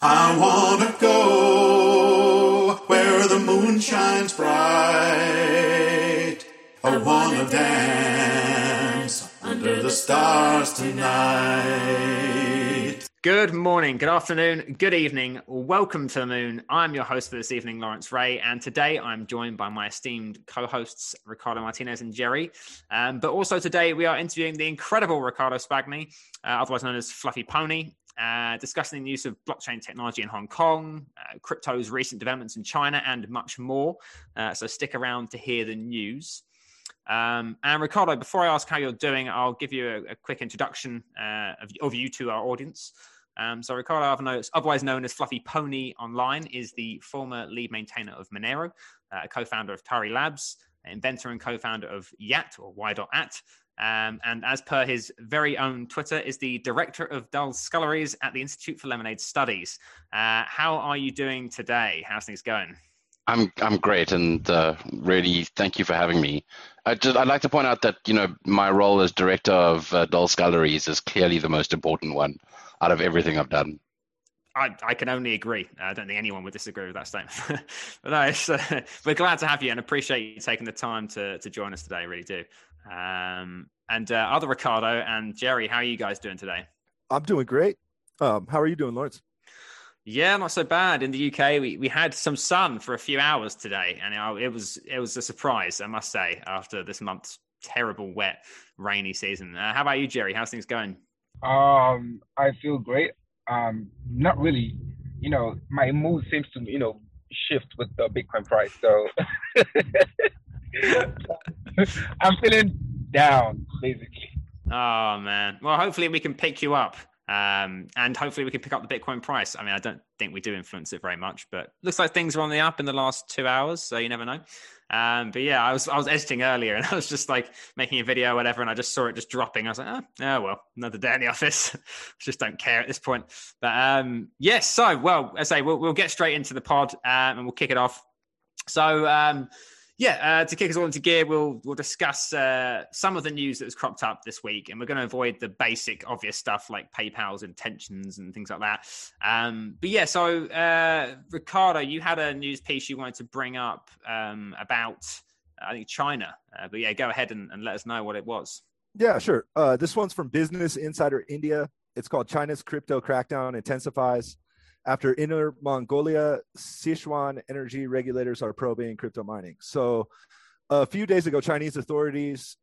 I wanna go where the moon shines bright. I wanna dance under the stars tonight. Good morning, good afternoon, good evening. Welcome to the moon. I'm your host for this evening, Lawrence Ray, and today I'm joined by my esteemed co-hosts Ricardo Martinez and Jerry. Um, but also today we are interviewing the incredible Ricardo Spagni, uh, otherwise known as Fluffy Pony, uh, discussing the use of blockchain technology in Hong Kong, uh, crypto's recent developments in China, and much more. Uh, so stick around to hear the news. Um, and Ricardo, before I ask how you're doing, I'll give you a, a quick introduction uh, of, of, you to our audience. Um, so Ricardo, otherwise known as Fluffy Pony online, is the former lead maintainer of Monero, uh, a co-founder of Tari Labs, inventor and co-founder of Yat or Y.at, um, and as per his very own Twitter, is the director of Dull Sculleries at the Institute for Lemonade Studies. Uh, how are you doing today? How's things going? I'm I'm great, and uh, really thank you for having me. I just, I'd like to point out that you know my role as director of uh, Dull Sculleries is clearly the most important one out of everything I've done. I, I can only agree. I don't think anyone would disagree with that statement. but no, uh, we're glad to have you and appreciate you taking the time to to join us today. Really do. Um, and uh, other Ricardo and Jerry, how are you guys doing today? I'm doing great. Um, how are you doing, Lawrence? Yeah, not so bad. In the UK, we, we had some sun for a few hours today, and it, it was it was a surprise, I must say, after this month's terrible, wet, rainy season. Uh, how about you, Jerry? How's things going? Um, I feel great. Um, not really. You know, my mood seems to you know shift with the Bitcoin price, so I'm feeling down, basically. Oh man. Well, hopefully we can pick you up. Um, and hopefully we can pick up the Bitcoin price. I mean, I don't think we do influence it very much, but looks like things are on the up in the last two hours, so you never know. Um, but yeah, I was I was editing earlier, and I was just like making a video, or whatever, and I just saw it just dropping. I was like, oh, oh well, another day in the office. just don't care at this point. But um, yes, so well, I say we'll, we'll get straight into the pod, um, and we'll kick it off. So um, yeah, uh, to kick us all into gear, we'll we'll discuss uh, some of the news that has cropped up this week, and we're going to avoid the basic, obvious stuff like PayPal's intentions and things like that. Um, but yeah, so uh, Ricardo, you had a news piece you wanted to bring up um, about, I think China. Uh, but yeah, go ahead and, and, let us know what it was. Yeah, sure. Uh, this one's from Business Insider India. It's called China's crypto crackdown intensifies. After Inner Mongolia, Sichuan energy regulators are probing crypto mining. So, a few days ago, Chinese authorities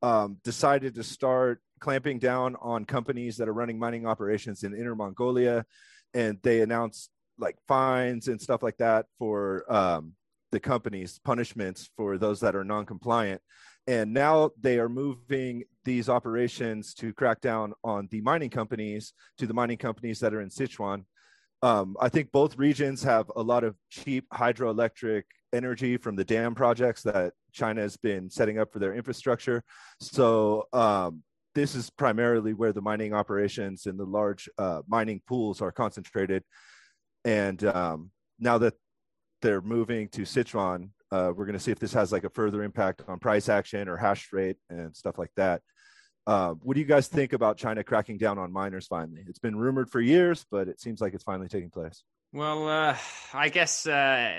um, decided to start clamping down on companies that are running mining operations in Inner Mongolia, and they announced like fines and stuff like that for um, the companies, punishments for those that are non-compliant. And now they are moving these operations to crack down on the mining companies to the mining companies that are in Sichuan um, I think both regions have a lot of cheap hydroelectric energy from the dam projects that China has been setting up for their infrastructure. So um, this is primarily where the mining operations and the large uh, mining pools are concentrated. And um, now that they're moving to Sichuan, uh, we're going to see if this has like a further impact on price action or hash rate and stuff like that. Uh, what do you guys think about China cracking down on miners finally? It's been rumored for years, but it seems like it's finally taking place. Well, uh, I guess, uh,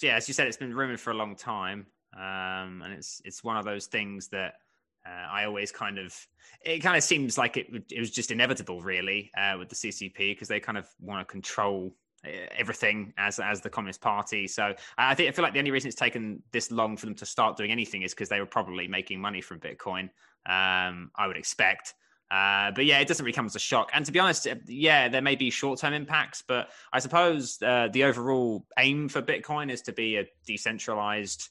yeah, as you said, it's been rumored for a long time, um, and it's it's one of those things that uh, I always kind of it kind of seems like it it was just inevitable, really, uh, with the CCP because they kind of want to control everything as as the Communist Party. So I think I feel like the only reason it's taken this long for them to start doing anything is because they were probably making money from Bitcoin um, I would expect. Uh, but yeah, it doesn't really come as a shock. And to be honest, uh, yeah, there may be short term impacts, but I suppose uh, the overall aim for Bitcoin is to be a decentralized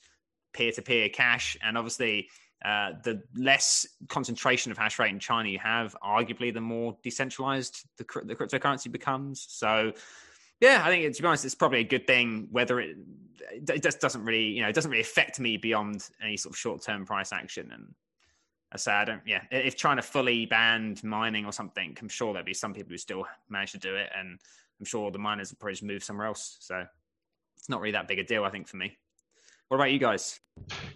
peer to peer cash. And obviously, uh, the less concentration of hash rate in China you have, arguably, the more decentralized the, the cryptocurrency becomes. So, yeah, I think to be honest, it's probably a good thing. Whether it it just doesn't really, you know, it doesn't really affect me beyond any sort of short term price action. And I say I don't. Yeah, if China fully banned mining or something, I'm sure there'd be some people who still manage to do it, and I'm sure the miners would probably just move somewhere else. So it's not really that big a deal, I think, for me. What about you guys?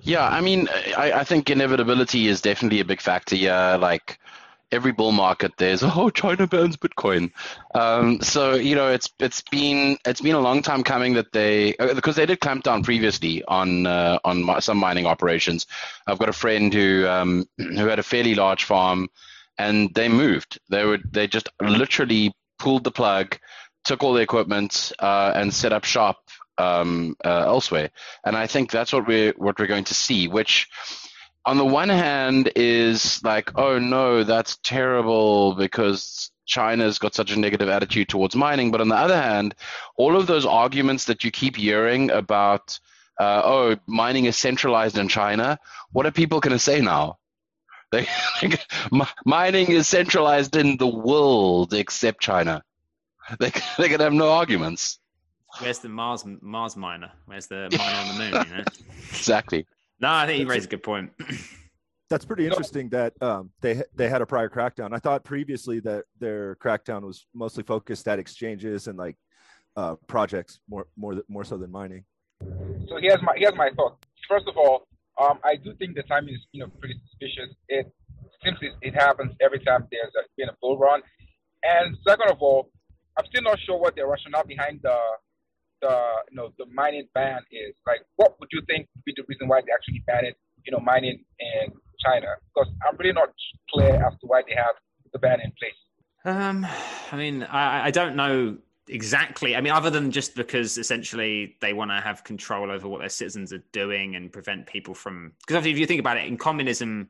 Yeah, I mean, I, I think inevitability is definitely a big factor. Yeah, like every bull market there's oh China bans Bitcoin. Um, so you know it's it's been it's been a long time coming that they uh, because they did clamp down previously on uh, on some mining operations. I've got a friend who um, who had a fairly large farm, and they moved. They would they just literally pulled the plug, took all the equipment, uh, and set up shop um, uh, elsewhere. And I think that's what we're what we're going to see, which on the one hand is like, oh no, that's terrible because China's got such a negative attitude towards mining. But on the other hand, all of those arguments that you keep hearing about, uh, oh, mining is centralized in China, what are people going to say now? They, mining is centralized in the world except China. They, they can have no arguments. Where's the Mars Mars miner? Where's the miner on the moon? You know? exactly. No, I think you raised a good point. That's pretty interesting that um, they they had a prior crackdown. I thought previously that their crackdown was mostly focused at exchanges and like uh, projects more more more so than mining. So here's my here's my thought. First of all, um, I do think the timing is you know pretty suspicious. It seems it, it happens every time there's a, been a bull run. And second of all, I'm still not sure what the rationale behind the the you know the mining ban is. Like, what would you think would be the reason why they actually banned you know mining in China? Because I'm really not clear as to why they have the ban in place. Um, I mean, I, I don't know exactly. I mean, other than just because essentially they want to have control over what their citizens are doing and prevent people from. Because if you think about it, in communism,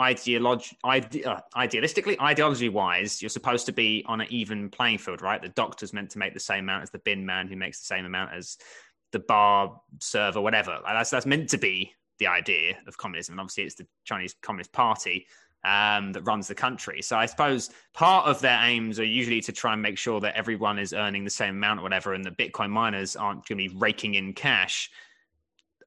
ideolog- ide- uh, idealistically, ideology wise, you're supposed to be on an even playing field, right? The doctor's meant to make the same amount as the bin man who makes the same amount as the bar server, whatever. Like that's that's meant to be the idea of communism. And obviously, it's the Chinese Communist Party um, that runs the country. So I suppose part of their aims are usually to try and make sure that everyone is earning the same amount or whatever, and the Bitcoin miners aren't going to be raking in cash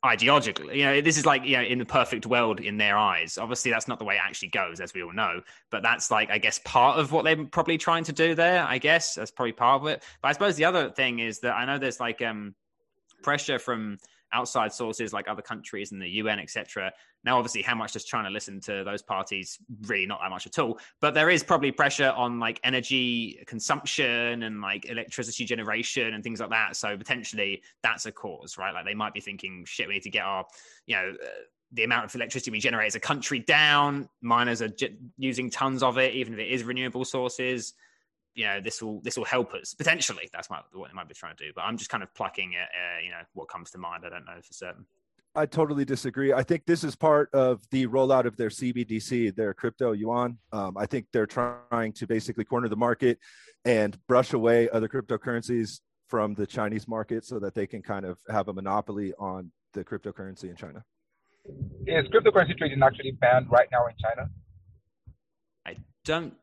ideologically. You know, this is like, you know, in the perfect world in their eyes. Obviously, that's not the way it actually goes, as we all know. But that's like, I guess, part of what they're probably trying to do there. I guess that's probably part of it. But I suppose the other thing is that I know there's like um, pressure from outside sources like other countries and the UN, etc. Now, obviously, how much does China listen to those parties? Really, not that much at all. But there is probably pressure on like energy consumption and like electricity generation and things like that. So potentially, that's a cause, right? Like they might be thinking, shit, we need to get our, you know. Uh, the amount of electricity we generate as a country down. Miners are j- using tons of it, even if it is renewable sources you know this will this will help us potentially. That's what they might be trying to do. But I'm just kind of plucking at uh, you know what comes to mind. I don't know for certain. I totally disagree. I think this is part of the rollout of their CBDC, their crypto yuan. Um, I think they're trying to basically corner the market and brush away other cryptocurrencies from the Chinese market so that they can kind of have a monopoly on the cryptocurrency in China. Is cryptocurrency trading actually banned right now in China? I don't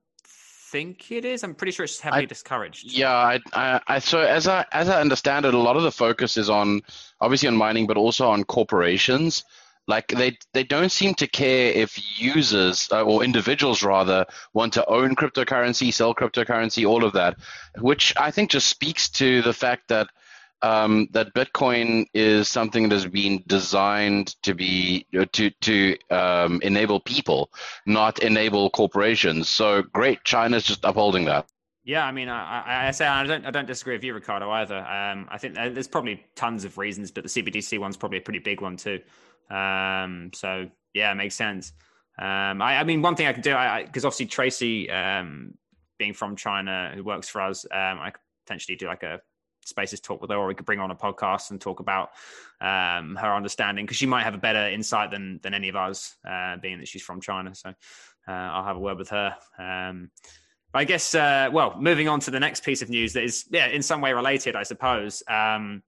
think it is. I'm pretty sure it's heavily I, discouraged. Yeah, I, I, I, so as I as I understand it, a lot of the focus is on obviously on mining, but also on corporations. Like they they don't seem to care if users uh, or individuals rather want to own cryptocurrency, sell cryptocurrency, all of that, which I think just speaks to the fact that um, that Bitcoin is something that has been designed to be to to um, enable people, not enable corporations. So great, China's just upholding that. Yeah, I mean, I, I, say I don't I don't disagree with you, Ricardo, either. Um, I think there's probably tons of reasons, but the CBDC one's probably a pretty big one too. Um, so yeah, it makes sense. Um, I, I, mean, one thing I can do, because obviously Tracy, um, being from China, who works for us, um, I could potentially do like a spaces talk with her, or we could bring her on a podcast and talk about um, her understanding because she might have a better insight than than any of us, uh, being that she's from China. So uh, I'll have a word with her. Um, I guess, uh, well, moving on to the next piece of news that is, yeah, in some way related, I suppose, um,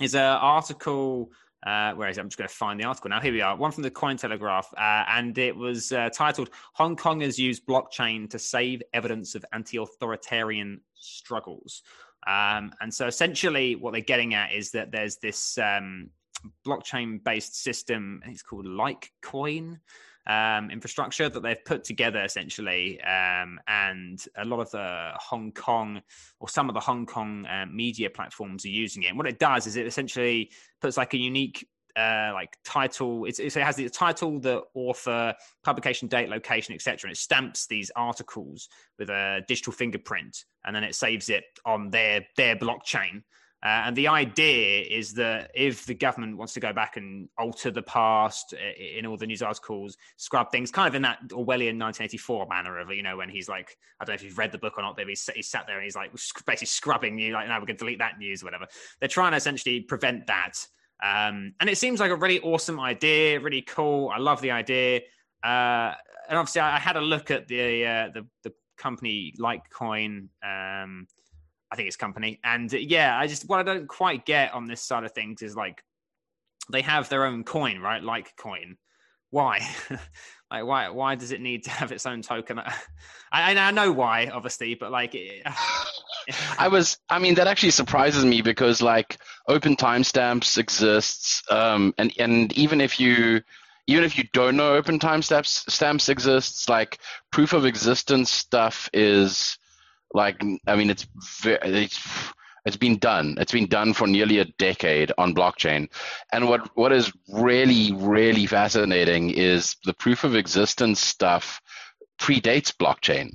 is an article. Uh, where is it? I'm just going to find the article now. Here we are. One from the Cointelegraph, uh, and it was uh, titled "Hong Kongers use blockchain to save evidence of anti-authoritarian struggles." Um, and so essentially, what they're getting at is that there's this um, blockchain based system, it's called LikeCoin. Um, infrastructure that they've put together essentially, um, and a lot of the Hong Kong or some of the Hong Kong uh, media platforms are using it. And what it does is it essentially puts like a unique uh, like title. It's, it has the title, the author, publication date, location, etc. And it stamps these articles with a digital fingerprint, and then it saves it on their their blockchain. Uh, and the idea is that if the government wants to go back and alter the past uh, in all the news articles, scrub things, kind of in that Orwellian 1984 manner of, you know, when he's like, I don't know if you've read the book or not, but he's, he's sat there and he's like basically scrubbing you, like, now we're going to delete that news, or whatever. They're trying to essentially prevent that. Um, and it seems like a really awesome idea, really cool. I love the idea. Uh, and obviously, I, I, had a look at the uh, the, the company LikeCoin. Um, I think it's company. And uh, yeah, I just what I don't quite get on this side of things is like they have their own coin, right? Like coin. Why? like why? Why does it need to have its own token? I, I know why, obviously, but like. It, I was, I mean, that actually surprises me because like open timestamps exists, um, and and even if you even if you don't know open timestamps stamps exists, like proof of existence stuff is like I mean, it's it's it's been done. It's been done for nearly a decade on blockchain. And what what is really really fascinating is the proof of existence stuff predates blockchain.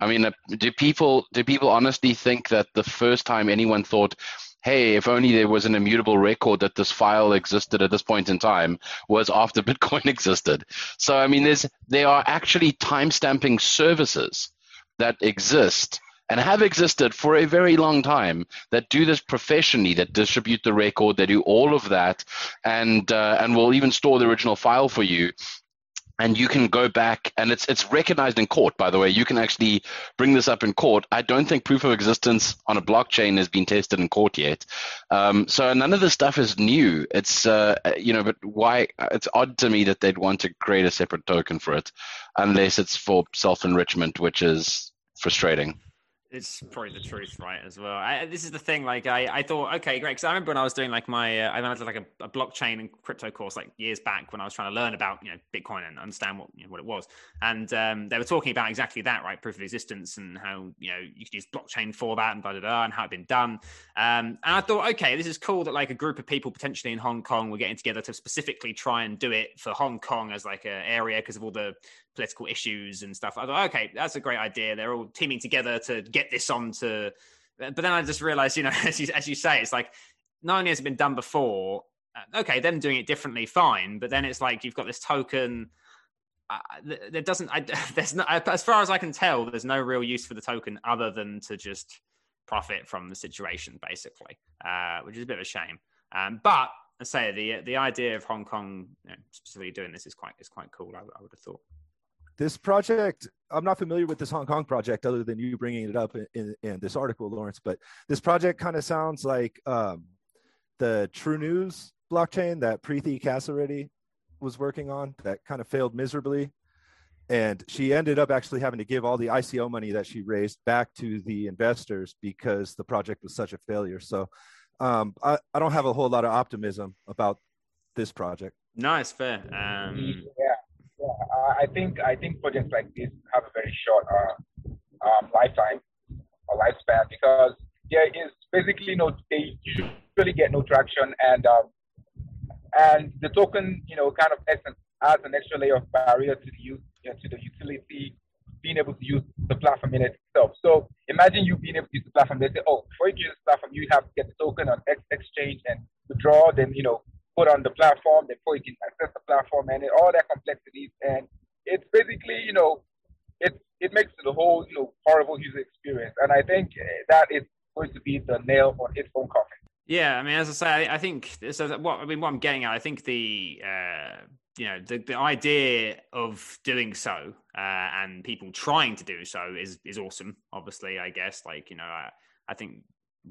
I mean, uh, do people do people honestly think that the first time anyone thought, "Hey, if only there was an immutable record that this file existed at this point in time," was after Bitcoin existed? So, I mean, there's there are actually timestamping services that exist and have existed for a very long time that do this professionally, that distribute the record, they do all of that, and uh, and will even store the original file for you. And you can go back, and it's it's recognized in court. By the way, you can actually bring this up in court. I don't think proof of existence on a blockchain has been tested in court yet. Um, so none of this stuff is new. It's uh, you know, but why? It's odd to me that they'd want to create a separate token for it, unless it's for self enrichment, which is frustrating it's probably the truth, right? As well. I, this is the thing. Like, I, I thought, okay, great. Because I remember when I was doing like my, uh, I to like a, a, blockchain and crypto course like years back when I was trying to learn about you know Bitcoin and understand what you know, what it was. And um, they were talking about exactly that, right? Proof of existence and how you know you could use blockchain for that and blah blah blah and how it'd been done. Um, and I thought, okay, this is cool that like a group of people potentially in Hong Kong were getting together to specifically try and do it for Hong Kong as like an area because of all the political issues and stuff. I thought, okay, that's a great idea. They're all teaming together to get this on to. But then I just realized, you know, as you, as you say, it's like not only has it been done before, uh, okay, them doing it differently, fine. But then it's like you've got this token. Uh, there doesn't, I, there's as far as I can tell, there's no real use for the token other than to just profit from the situation, basically, uh, which is a bit of a shame. Um, but I say the the idea of Hong Kong you know, specifically doing this is quite is quite cool. I, I would have thought this project i'm not familiar with this hong kong project other than you bringing it up in, in, in this article lawrence but this project kind of sounds like um, the true news blockchain that preethi Kasireddy was working on that kind of failed miserably. And she ended up actually having to give all the ico money that she raised back to the investors because the project was such a failure. So um, I, I don't have a whole lot of optimism about this project. No it's fair. Um... yeah uh, I think I think projects like this have a very short uh, um, lifetime or lifespan because there is basically no they usually get no traction and um, and the token you know kind of adds an extra layer of barrier to the use you know, to the utility being able to use the platform in itself. So imagine you being able to use the platform. They say, oh, before you use the platform, you have to get the token on X exchange and withdraw. Then you know put on the platform before you can access the platform and all that complexities. And it's basically, you know, it it makes the whole, you know, horrible user experience. And I think that is going to be the nail on its own coffin. Yeah, I mean, as I say, I think so. What I mean, what I'm getting at, I think the uh, you know the, the idea of doing so uh, and people trying to do so is is awesome. Obviously, I guess like you know, I, I think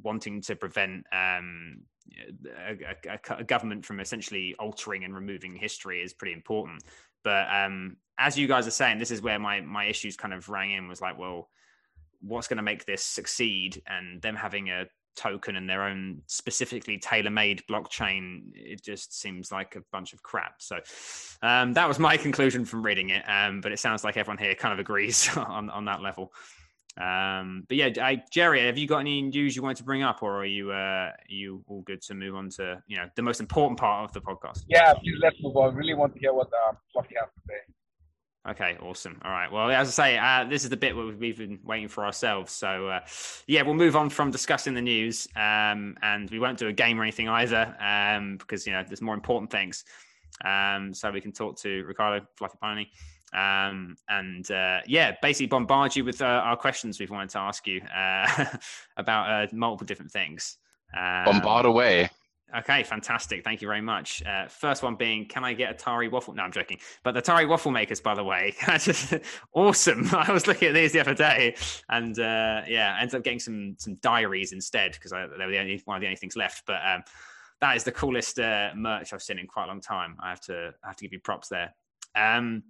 wanting to prevent um, a, a, a, government from essentially altering and removing history is pretty important. But um, as you guys are saying, this is where my my issues kind of rang in. Was like, well, what's going to make this succeed? And them having a token and their own specifically tailor-made blockchain it just seems like a bunch of crap so um, that was my conclusion from reading it um, but it sounds like everyone here kind of agrees on, on that level Um, but yeah, I, Jerry, have you got any news you wanted to bring up, or are you uh, are you all good to move on to you know the most important part of the podcast? Yeah, please let's move on. I really want to hear what um, Fluffy has to say. Okay, awesome. All right. Well, as I say, uh, this is the bit where we've been waiting for ourselves. So, uh, yeah, we'll move on from discussing the news, um, and we won't do a game or anything either, um, because you know there's more important things. Um, so we can talk to Ricardo Fluffy Pony, um, and uh, yeah, basically bombard you with uh, our questions we've wanted to ask you uh, about uh, multiple different things. Um, bombard away. Okay, fantastic. Thank you very much. Uh, first one being, can I get a Tari waffle? No, I'm joking. But the Atari waffle makers, by the way, just awesome. I was looking at these the other day, and uh, yeah, I ended up getting some some diaries instead because they were the only one of the only things left. But um, that is the coolest uh, merch I've seen in quite a long time. I have to I have to give you props there. Um,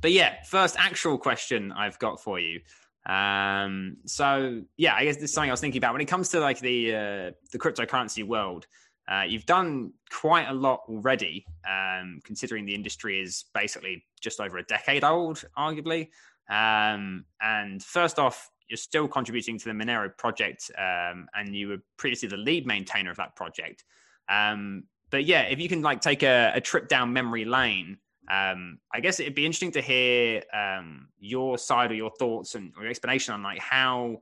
but yeah, first actual question I've got for you. Um, so yeah, I guess this is something I was thinking about when it comes to like the uh, the cryptocurrency world. Uh, you've done quite a lot already, um, considering the industry is basically just over a decade old, arguably. Um, and first off, you're still contributing to the Monero project, um, and you were previously the lead maintainer of that project. Um, but yeah, if you can like take a, a trip down memory lane, um, I guess it'd be interesting to hear um, your side or your thoughts and or your explanation on like how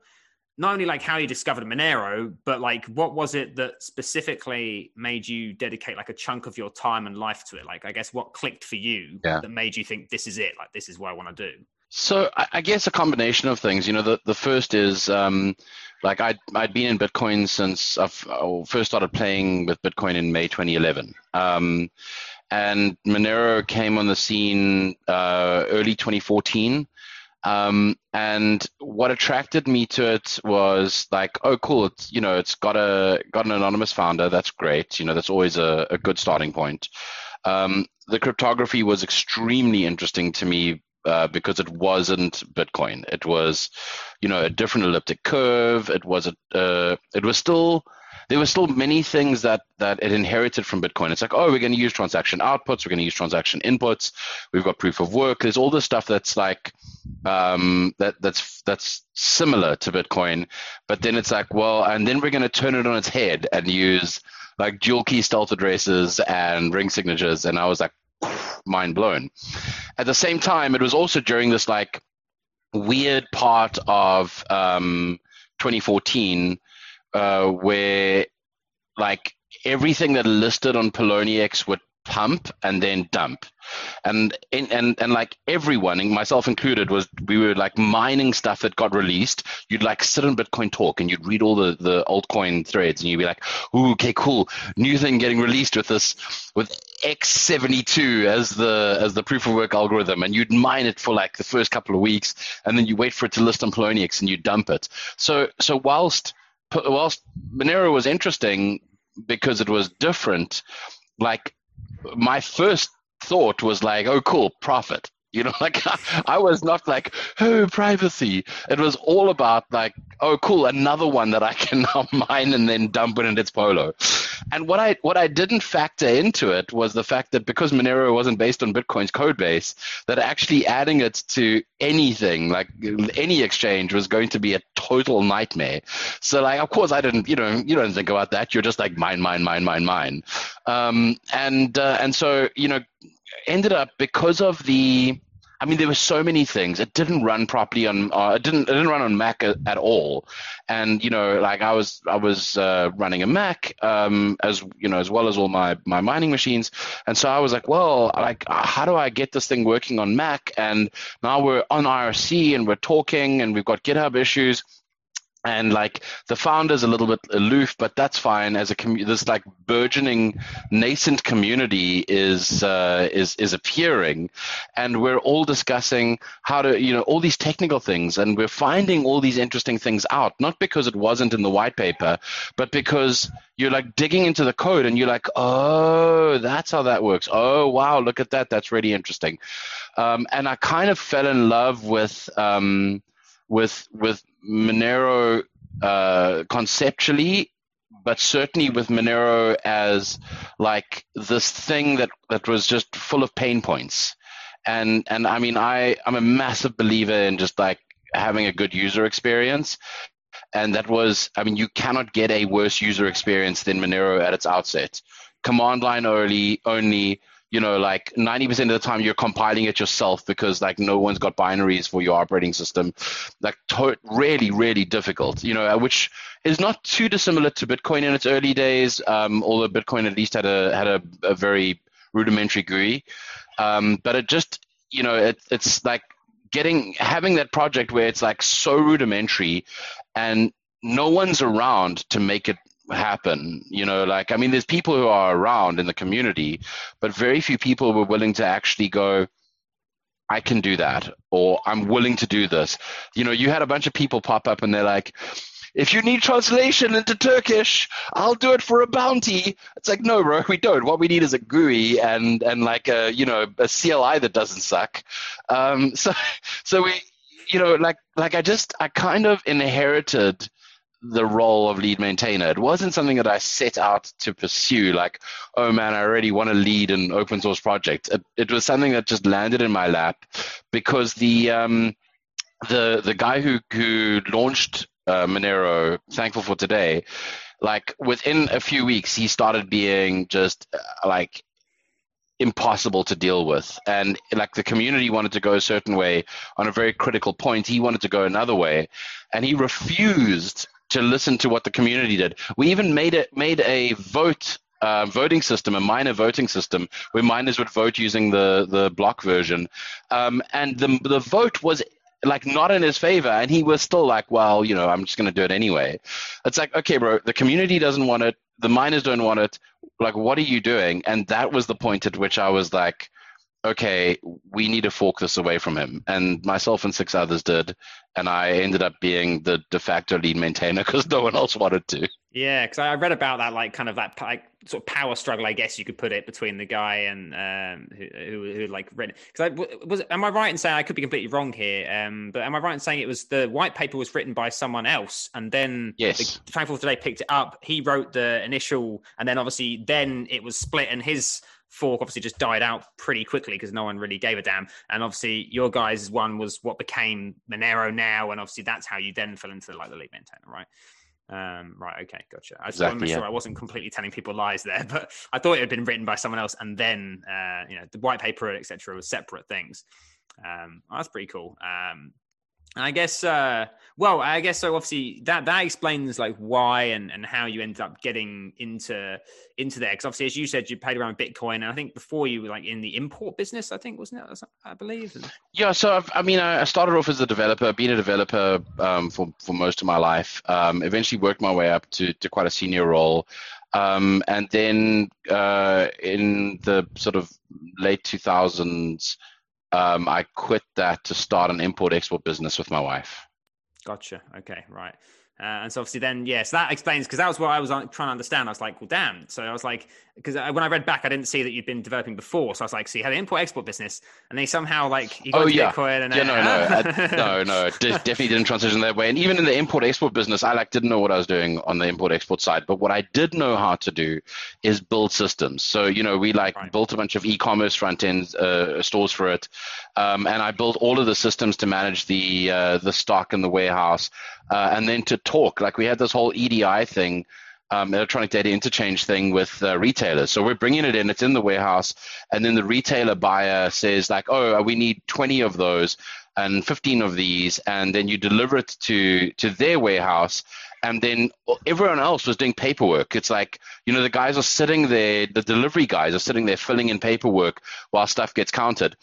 not only like how you discovered Monero, but like what was it that specifically made you dedicate like a chunk of your time and life to it? Like, I guess what clicked for you yeah. that made you think this is it? Like, this is what I want to do. So I guess a combination of things. You know, the, the first is um, like I'd, I'd been in Bitcoin since I first started playing with Bitcoin in May 2011. Um, and Monero came on the scene uh, early 2014. Um, and what attracted me to it was like, oh, cool! It's you know, it's got a got an anonymous founder. That's great. You know, that's always a, a good starting point. Um, the cryptography was extremely interesting to me uh, because it wasn't Bitcoin. It was, you know, a different elliptic curve. It was a, uh, it was still there were still many things that that it inherited from Bitcoin. It's like, oh, we're going to use transaction outputs, we're going to use transaction inputs. We've got proof of work. There's all this stuff that's like um, that that's that's similar to Bitcoin, but then it's like, well, and then we're going to turn it on its head and use like dual key stealth addresses and ring signatures. And I was like, mind blown. At the same time, it was also during this like weird part of um, 2014 uh, where like everything that listed on Poloniex would pump and then dump. And and and, and like everyone myself included was we were like mining stuff that got released. You'd like sit on bitcoin talk and you'd read all the the altcoin threads and you'd be like Ooh, okay cool. New thing getting released with this with x72 as the as the proof of work algorithm. And you'd mine it for like the first couple of weeks and then you wait for it to list on Poloniex and you dump it. So so whilst whilst Monero was interesting because it was different, like my first thought was like, oh, cool, profit. You know, like I was not like, oh, privacy. It was all about like, oh, cool, another one that I can now mine and then dump it in its polo. And what I what I didn't factor into it was the fact that because Monero wasn't based on Bitcoin's code base, that actually adding it to anything like any exchange was going to be a total nightmare. So like, of course, I didn't. You know, you don't think about that. You're just like mine, mine, mine, mine, mine. Um, and uh, and so you know ended up because of the I mean, there were so many things. It didn't run properly on. Uh, it didn't. It didn't run on Mac at, at, all. And you know, like I was, I was uh, running a Mac um, as you know, as well as all my my mining machines. And so I was like, well, like, how do I get this thing working on Mac? And now we're on IRC and we're talking, and we've got GitHub issues and like the founder's a little bit aloof, but that's fine. As a commu- this like burgeoning nascent community is uh, is is appearing, and we're all discussing how to you know all these technical things, and we're finding all these interesting things out. Not because it wasn't in the white paper, but because you're like digging into the code, and you're like, oh, that's how that works. Oh, wow, look at that. That's really interesting. Um, and I kind of fell in love with. Um, with with Monero uh, conceptually, but certainly with Monero as like this thing that that was just full of pain points. And and I mean I I'm a massive believer in just like having a good user experience. And that was, I mean, you cannot get a worse user experience than Monero at its outset. Command line only, only, you know, like 90% of the time you're compiling it yourself because like no one's got binaries for your operating system. Like to- really, really difficult, you know, which is not too dissimilar to Bitcoin in its early days. Um, although Bitcoin at least had a, had a, a very rudimentary GUI. Um, but it just, you know, it, it's like getting, having that project where it's like so rudimentary and no one's around to make it happen you know like i mean there's people who are around in the community but very few people were willing to actually go i can do that or i'm willing to do this. You know you had a bunch of people pop up and they're like if you need translation into turkish i'll do it for a bounty. It's like no bro we don't. What we need is a gui and and like a you know a cli that doesn't suck. Um so so we you know like like i just i kind of inherited the role of lead maintainer. It wasn't something that I set out to pursue, like, oh man, I already want to lead an open source project. It, it was something that just landed in my lap because the um, the the guy who who launched uh, Monero, thankful for today, like within a few weeks, he started being just uh, like impossible to deal with and like the community wanted to go a certain way on a very critical point he wanted to go another way and he refused to listen to what the community did. We even made it made a vote uh, voting system, a miner voting system, where miners would vote using the the block version, um, and the the vote was like not in his favor, and he was still like, well, you know, I'm just going to do it anyway. It's like, okay, bro, the community doesn't want it, the miners don't want it. Like, what are you doing? And that was the point at which I was like, okay, we need to fork this away from him. And myself and six others did. And I ended up being the de facto lead maintainer because no one else wanted to. Yeah, because I read about that, like kind of that like sort of power struggle, I guess you could put it between the guy and um, who, who, who like read it. Because I was, am I right in saying I could be completely wrong here? Um, but am I right in saying it was the white paper was written by someone else, and then yes, the Thankful today picked it up. He wrote the initial, and then obviously then it was split, and his fork obviously just died out pretty quickly because no one really gave a damn. And obviously, your guys' one was what became Monero now, and obviously that's how you then fell into the, like the lead maintainer, right? Um, right, okay, gotcha. I just exactly, want to make sure yeah. I wasn't completely telling people lies there, but I thought it had been written by someone else, and then uh, you know the white paper, etc., was separate things. Um, that's pretty cool. Um, I guess, uh, well, I guess so. Obviously, that that explains like why and, and how you ended up getting into into there. Because obviously, as you said, you played around with Bitcoin, and I think before you were like in the import business. I think wasn't it? I believe. Yeah. So I've, i mean, I started off as a developer, being a developer um, for for most of my life. Um, eventually, worked my way up to to quite a senior role. Um, and then uh, in the sort of late 2000s, um, I quit that to start an import export business with my wife. Gotcha. Okay. Right. Uh, and so obviously then, yes, yeah, so that explains because that was what I was trying to understand. I was like, well, damn. So I was like, because when I read back, I didn't see that you'd been developing before. So I was like, so you had an import export business, and they somehow like you got oh, yeah. Bitcoin and yeah, no, no, no, no, definitely didn't transition that way. And even in the import export business, I like didn't know what I was doing on the import export side. But what I did know how to do is build systems. So you know, we like right. built a bunch of e-commerce front end uh, stores for it, um, and I built all of the systems to manage the uh, the stock in the warehouse uh, and then to talk. Like we had this whole EDI thing, um, electronic data interchange thing with uh, retailers. So we're bringing it in, it's in the warehouse, and then the retailer buyer says like, oh, we need 20 of those and 15 of these, and then you deliver it to to their warehouse. And then everyone else was doing paperwork. It's like, you know, the guys are sitting there, the delivery guys are sitting there filling in paperwork while stuff gets counted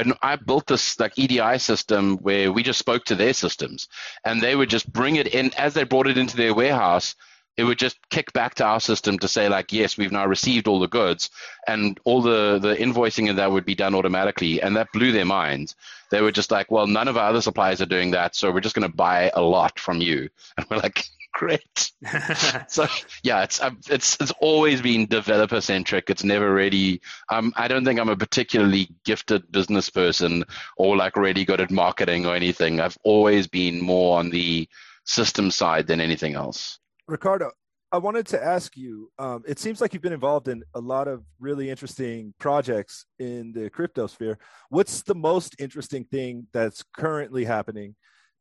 and I built this like EDI system where we just spoke to their systems, and they would just bring it in as they brought it into their warehouse. It would just kick back to our system to say like, yes, we've now received all the goods, and all the the invoicing of that would be done automatically, and that blew their minds. They were just like, well, none of our other suppliers are doing that, so we're just going to buy a lot from you, and we're like, great. so yeah, it's it's it's always been developer centric. It's never really. Um, I don't think I'm a particularly gifted business person or like really good at marketing or anything. I've always been more on the system side than anything else. Ricardo, I wanted to ask you. Um, it seems like you've been involved in a lot of really interesting projects in the crypto sphere. What's the most interesting thing that's currently happening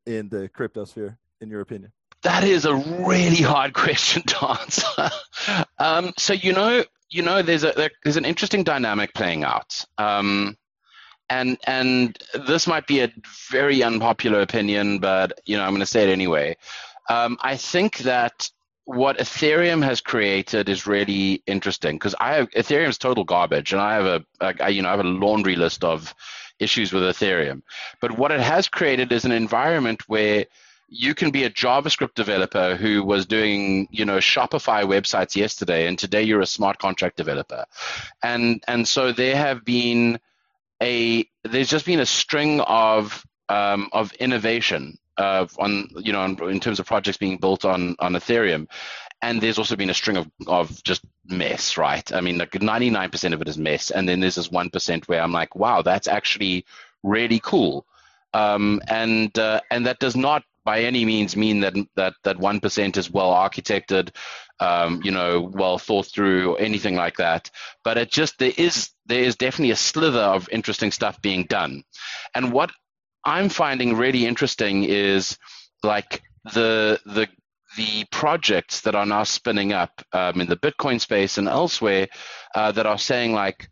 in the crypto sphere, in your opinion? That is a really hard question to answer. um, so you know, you know, there's a there's an interesting dynamic playing out. Um, and and this might be a very unpopular opinion, but you know I'm going to say it anyway. Um, I think that what Ethereum has created is really interesting because I have Ethereum's total garbage, and I have a, a you know I have a laundry list of issues with Ethereum. But what it has created is an environment where you can be a JavaScript developer who was doing, you know, Shopify websites yesterday, and today you're a smart contract developer, and and so there have been a there's just been a string of um, of innovation on you know in terms of projects being built on on Ethereum, and there's also been a string of of just mess, right? I mean, like 99% of it is mess, and then there's this one percent where I'm like, wow, that's actually really cool, um, and uh, and that does not by any means mean that that that one percent is well architected, um, you know, well thought through or anything like that. But it just there is there is definitely a slither of interesting stuff being done, and what I'm finding really interesting is like the the the projects that are now spinning up um, in the Bitcoin space and elsewhere uh, that are saying like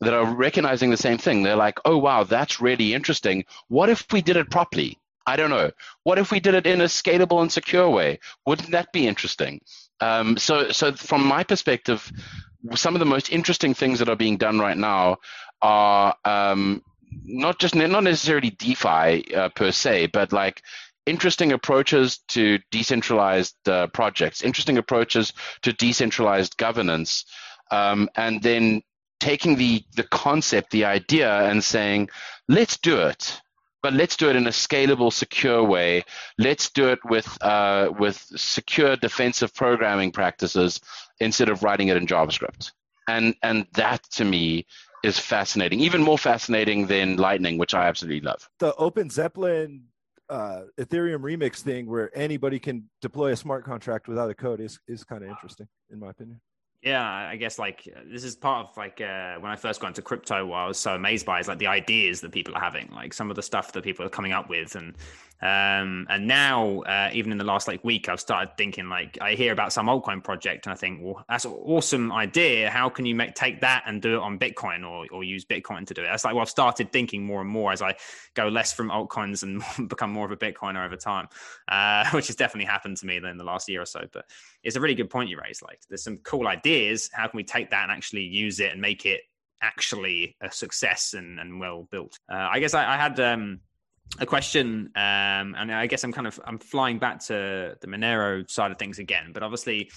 that are recognizing the same thing. They're like, oh wow, that's really interesting. What if we did it properly? I don't know. What if we did it in a scalable and secure way? Wouldn't that be interesting? Um, so, so from my perspective, some of the most interesting things that are being done right now are um, not just not necessarily DeFi uh, per se, but like interesting approaches to decentralized uh, projects, interesting approaches to decentralized governance, um, and then taking the the concept, the idea, and saying, let's do it but let's do it in a scalable, secure way. Let's do it with uh, with secure defensive programming practices instead of writing it in JavaScript. And and that to me is fascinating, even more fascinating than Lightning, which I absolutely love. The Open Zeppelin uh, Ethereum remix thing, where anybody can deploy a smart contract without a code, is is kind of interesting, in my opinion yeah i guess like this is part of like uh, when i first got into crypto what i was so amazed by is like the ideas that people are having like some of the stuff that people are coming up with and um, and now, uh, even in the last like week, I've started thinking like I hear about some altcoin project, and I think, well, that's an awesome idea. How can you make take that and do it on Bitcoin or or use Bitcoin to do it? That's like well, I've started thinking more and more as I go less from altcoins and become more of a Bitcoiner over time, uh, which has definitely happened to me in the last year or so. But it's a really good point you raised. Like, there's some cool ideas. How can we take that and actually use it and make it actually a success and, and well built? Uh, I guess I, I had. Um, a question, um, and I guess I'm kind of I'm flying back to the Monero side of things again, but obviously,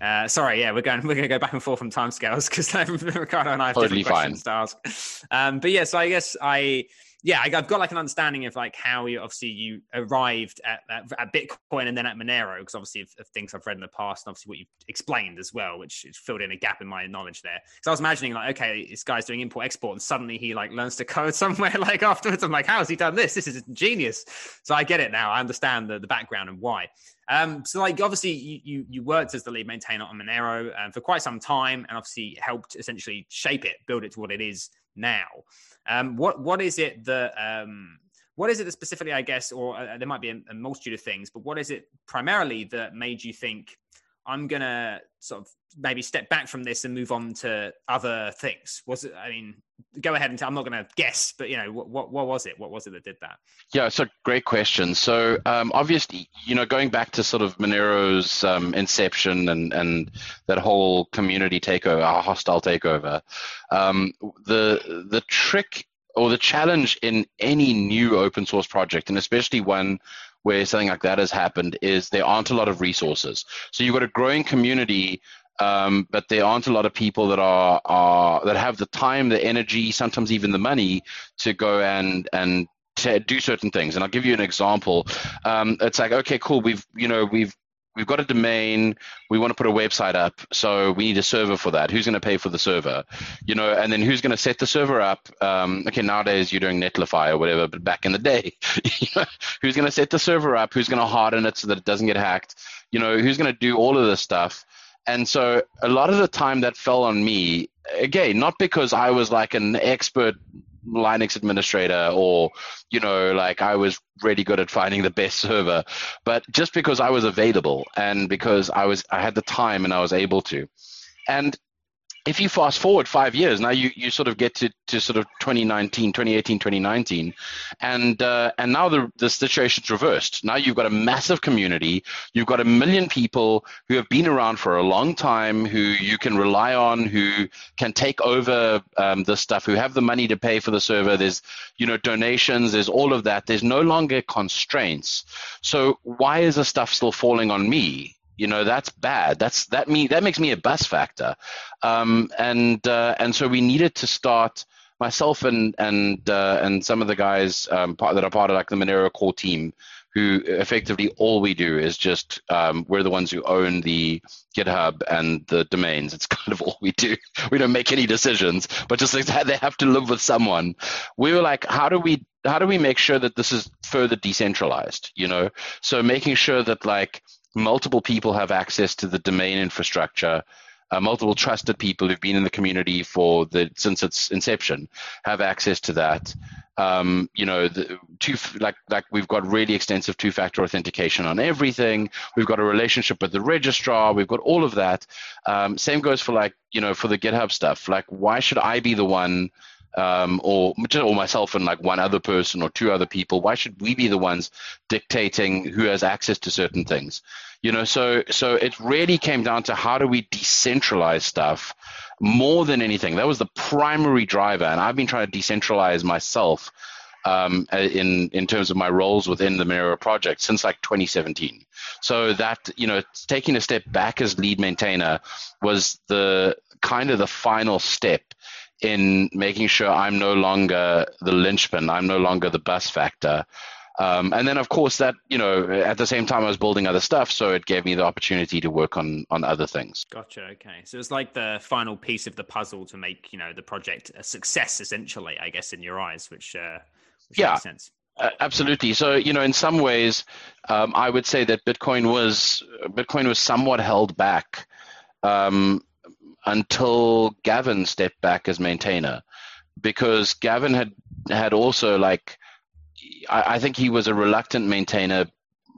uh, sorry, yeah, we're going we're going to go back and forth from timescales because Ricardo and I have totally different questions fine. to ask. Um, but yeah, so I guess I yeah, I've got like an understanding of like how you obviously you arrived at, at, at Bitcoin and then at Monero because obviously of, of, things I've read in the past and obviously what you've explained as well, which filled in a gap in my knowledge there. Because I was imagining like, okay, this guy's doing import export and suddenly he like learns to code somewhere like afterwards. I'm like, how has he done this? This is genius. So I get it now. I understand the, the background and why. Um, so like obviously you, you, you worked as the lead maintainer on Monero um, for quite some time and obviously helped essentially shape it, build it to what it is now. Um, what what is it that um, what is it that specifically, I guess, or uh, there might be a, a, multitude of things, but what is it primarily that made you think I'm gonna sort of maybe step back from this and move on to other things? Was it? I mean, go ahead and tell. I'm not to guess, but you know, what, what, what was it? What was it that did that? Yeah, it's a great question. So um, obviously, you know, going back to sort of Monero's um, inception and and that whole community takeover, hostile takeover, um, the the trick or the challenge in any new open source project, and especially one where something like that has happened, is there aren't a lot of resources. So you've got a growing community um, but there aren't a lot of people that are, are that have the time, the energy, sometimes even the money to go and and to do certain things. And I'll give you an example. Um, it's like, okay, cool. We've you know we've we've got a domain. We want to put a website up, so we need a server for that. Who's going to pay for the server? You know, and then who's going to set the server up? Um, okay, nowadays you're doing Netlify or whatever, but back in the day, who's going to set the server up? Who's going to harden it so that it doesn't get hacked? You know, who's going to do all of this stuff? And so a lot of the time that fell on me, again, not because I was like an expert Linux administrator or, you know, like I was really good at finding the best server. But just because I was available and because I was, I had the time and I was able to. And if you fast forward five years now you, you sort of get to, to sort of 2019 2018 2019 and uh, and now the, the situation's reversed. Now you've got a massive community you've got a million people who have been around for a long time who you can rely on who can take over um, this stuff who have the money to pay for the server. There's you know donations there's all of that. There's no longer constraints. So why is the stuff still falling on me you know that's bad that's that me that makes me a bus factor um, and uh, and so we needed to start myself and and uh, and some of the guys um, part, that are part of like the Monero core team who effectively all we do is just um, we're the ones who own the GitHub and the domains. It's kind of all we do. We don't make any decisions, but just like they have to live with someone. We were like, how do we how do we make sure that this is further decentralized? You know, so making sure that like multiple people have access to the domain infrastructure. Uh, multiple trusted people who've been in the community for the since its inception have access to that. Um, you know, the two like like we've got really extensive two-factor authentication on everything. We've got a relationship with the registrar. We've got all of that. Um, same goes for like you know for the GitHub stuff. Like, why should I be the one? Um, or or myself and like one other person or two other people. Why should we be the ones dictating who has access to certain things? You know, so so it really came down to how do we decentralize stuff more than anything. That was the primary driver, and I've been trying to decentralize myself um, in in terms of my roles within the Monero project since like 2017. So that you know, taking a step back as lead maintainer was the kind of the final step in making sure I'm no longer the linchpin, I'm no longer the bus factor. Um, and then, of course, that you know, at the same time, I was building other stuff, so it gave me the opportunity to work on on other things. Gotcha. Okay, so it's like the final piece of the puzzle to make you know the project a success, essentially. I guess in your eyes, which, uh, which yeah. makes sense. Uh, absolutely. So, you know, in some ways, um, I would say that Bitcoin was Bitcoin was somewhat held back um, until Gavin stepped back as maintainer, because Gavin had had also like I, I think he was a reluctant maintainer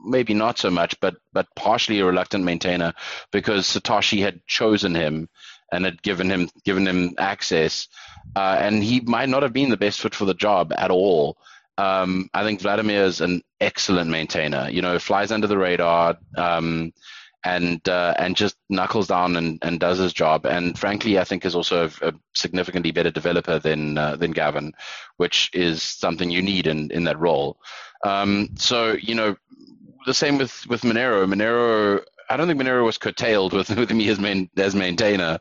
maybe not so much, but but partially a reluctant maintainer because Satoshi had chosen him and had given him given him access, uh, and he might not have been the best fit for the job at all. Um, I think Wladimir is an excellent maintainer. You know, flies under the radar. Um, and uh, and just knuckles down and, and does his job. And frankly, I think is also a, a significantly better developer than uh, than Gavin, which is something you need in, in that role. Um, so you know, the same with with Monero. Monero. I don't think Monero was curtailed with, with me as main, as maintainer,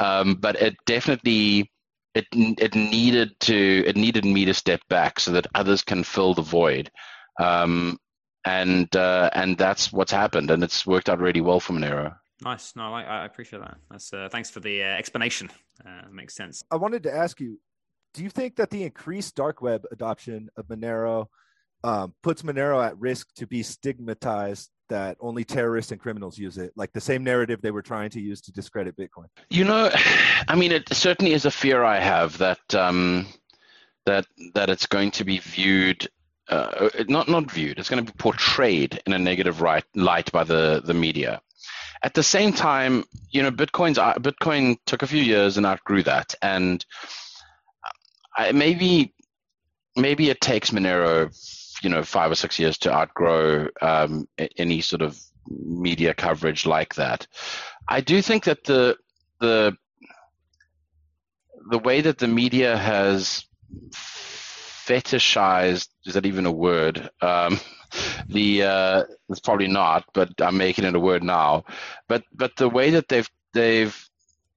um, but it definitely it it needed to it needed me to step back so that others can fill the void. Um, and uh, and that's what's happened, and it's worked out really well for Monero. Nice. No, I, I appreciate that. That's uh, thanks for the uh, explanation. Uh, makes sense. I wanted to ask you: Do you think that the increased dark web adoption of Monero um, puts Monero at risk to be stigmatized that only terrorists and criminals use it, like the same narrative they were trying to use to discredit Bitcoin? You know, I mean, it certainly is a fear I have that um, that that it's going to be viewed uh, not not viewed. It's going to be portrayed in a negative right, light by the the media. At the same time, you know, Bitcoin's uh, Bitcoin took a few years and outgrew that, and I, maybe maybe it takes Monero, you know, five or six years to outgrow um, any sort of media coverage like that. I do think that the the the way that the media has fetishized is that even a word? Um, the uh, it's probably not but i'm making it a word now. But but the way that they've they've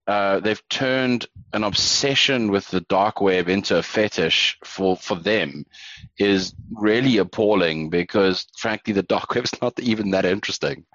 uh, they've turned an obsession with the dark web into a fetish for, for them is really appalling because frankly the dark web's not even that interesting.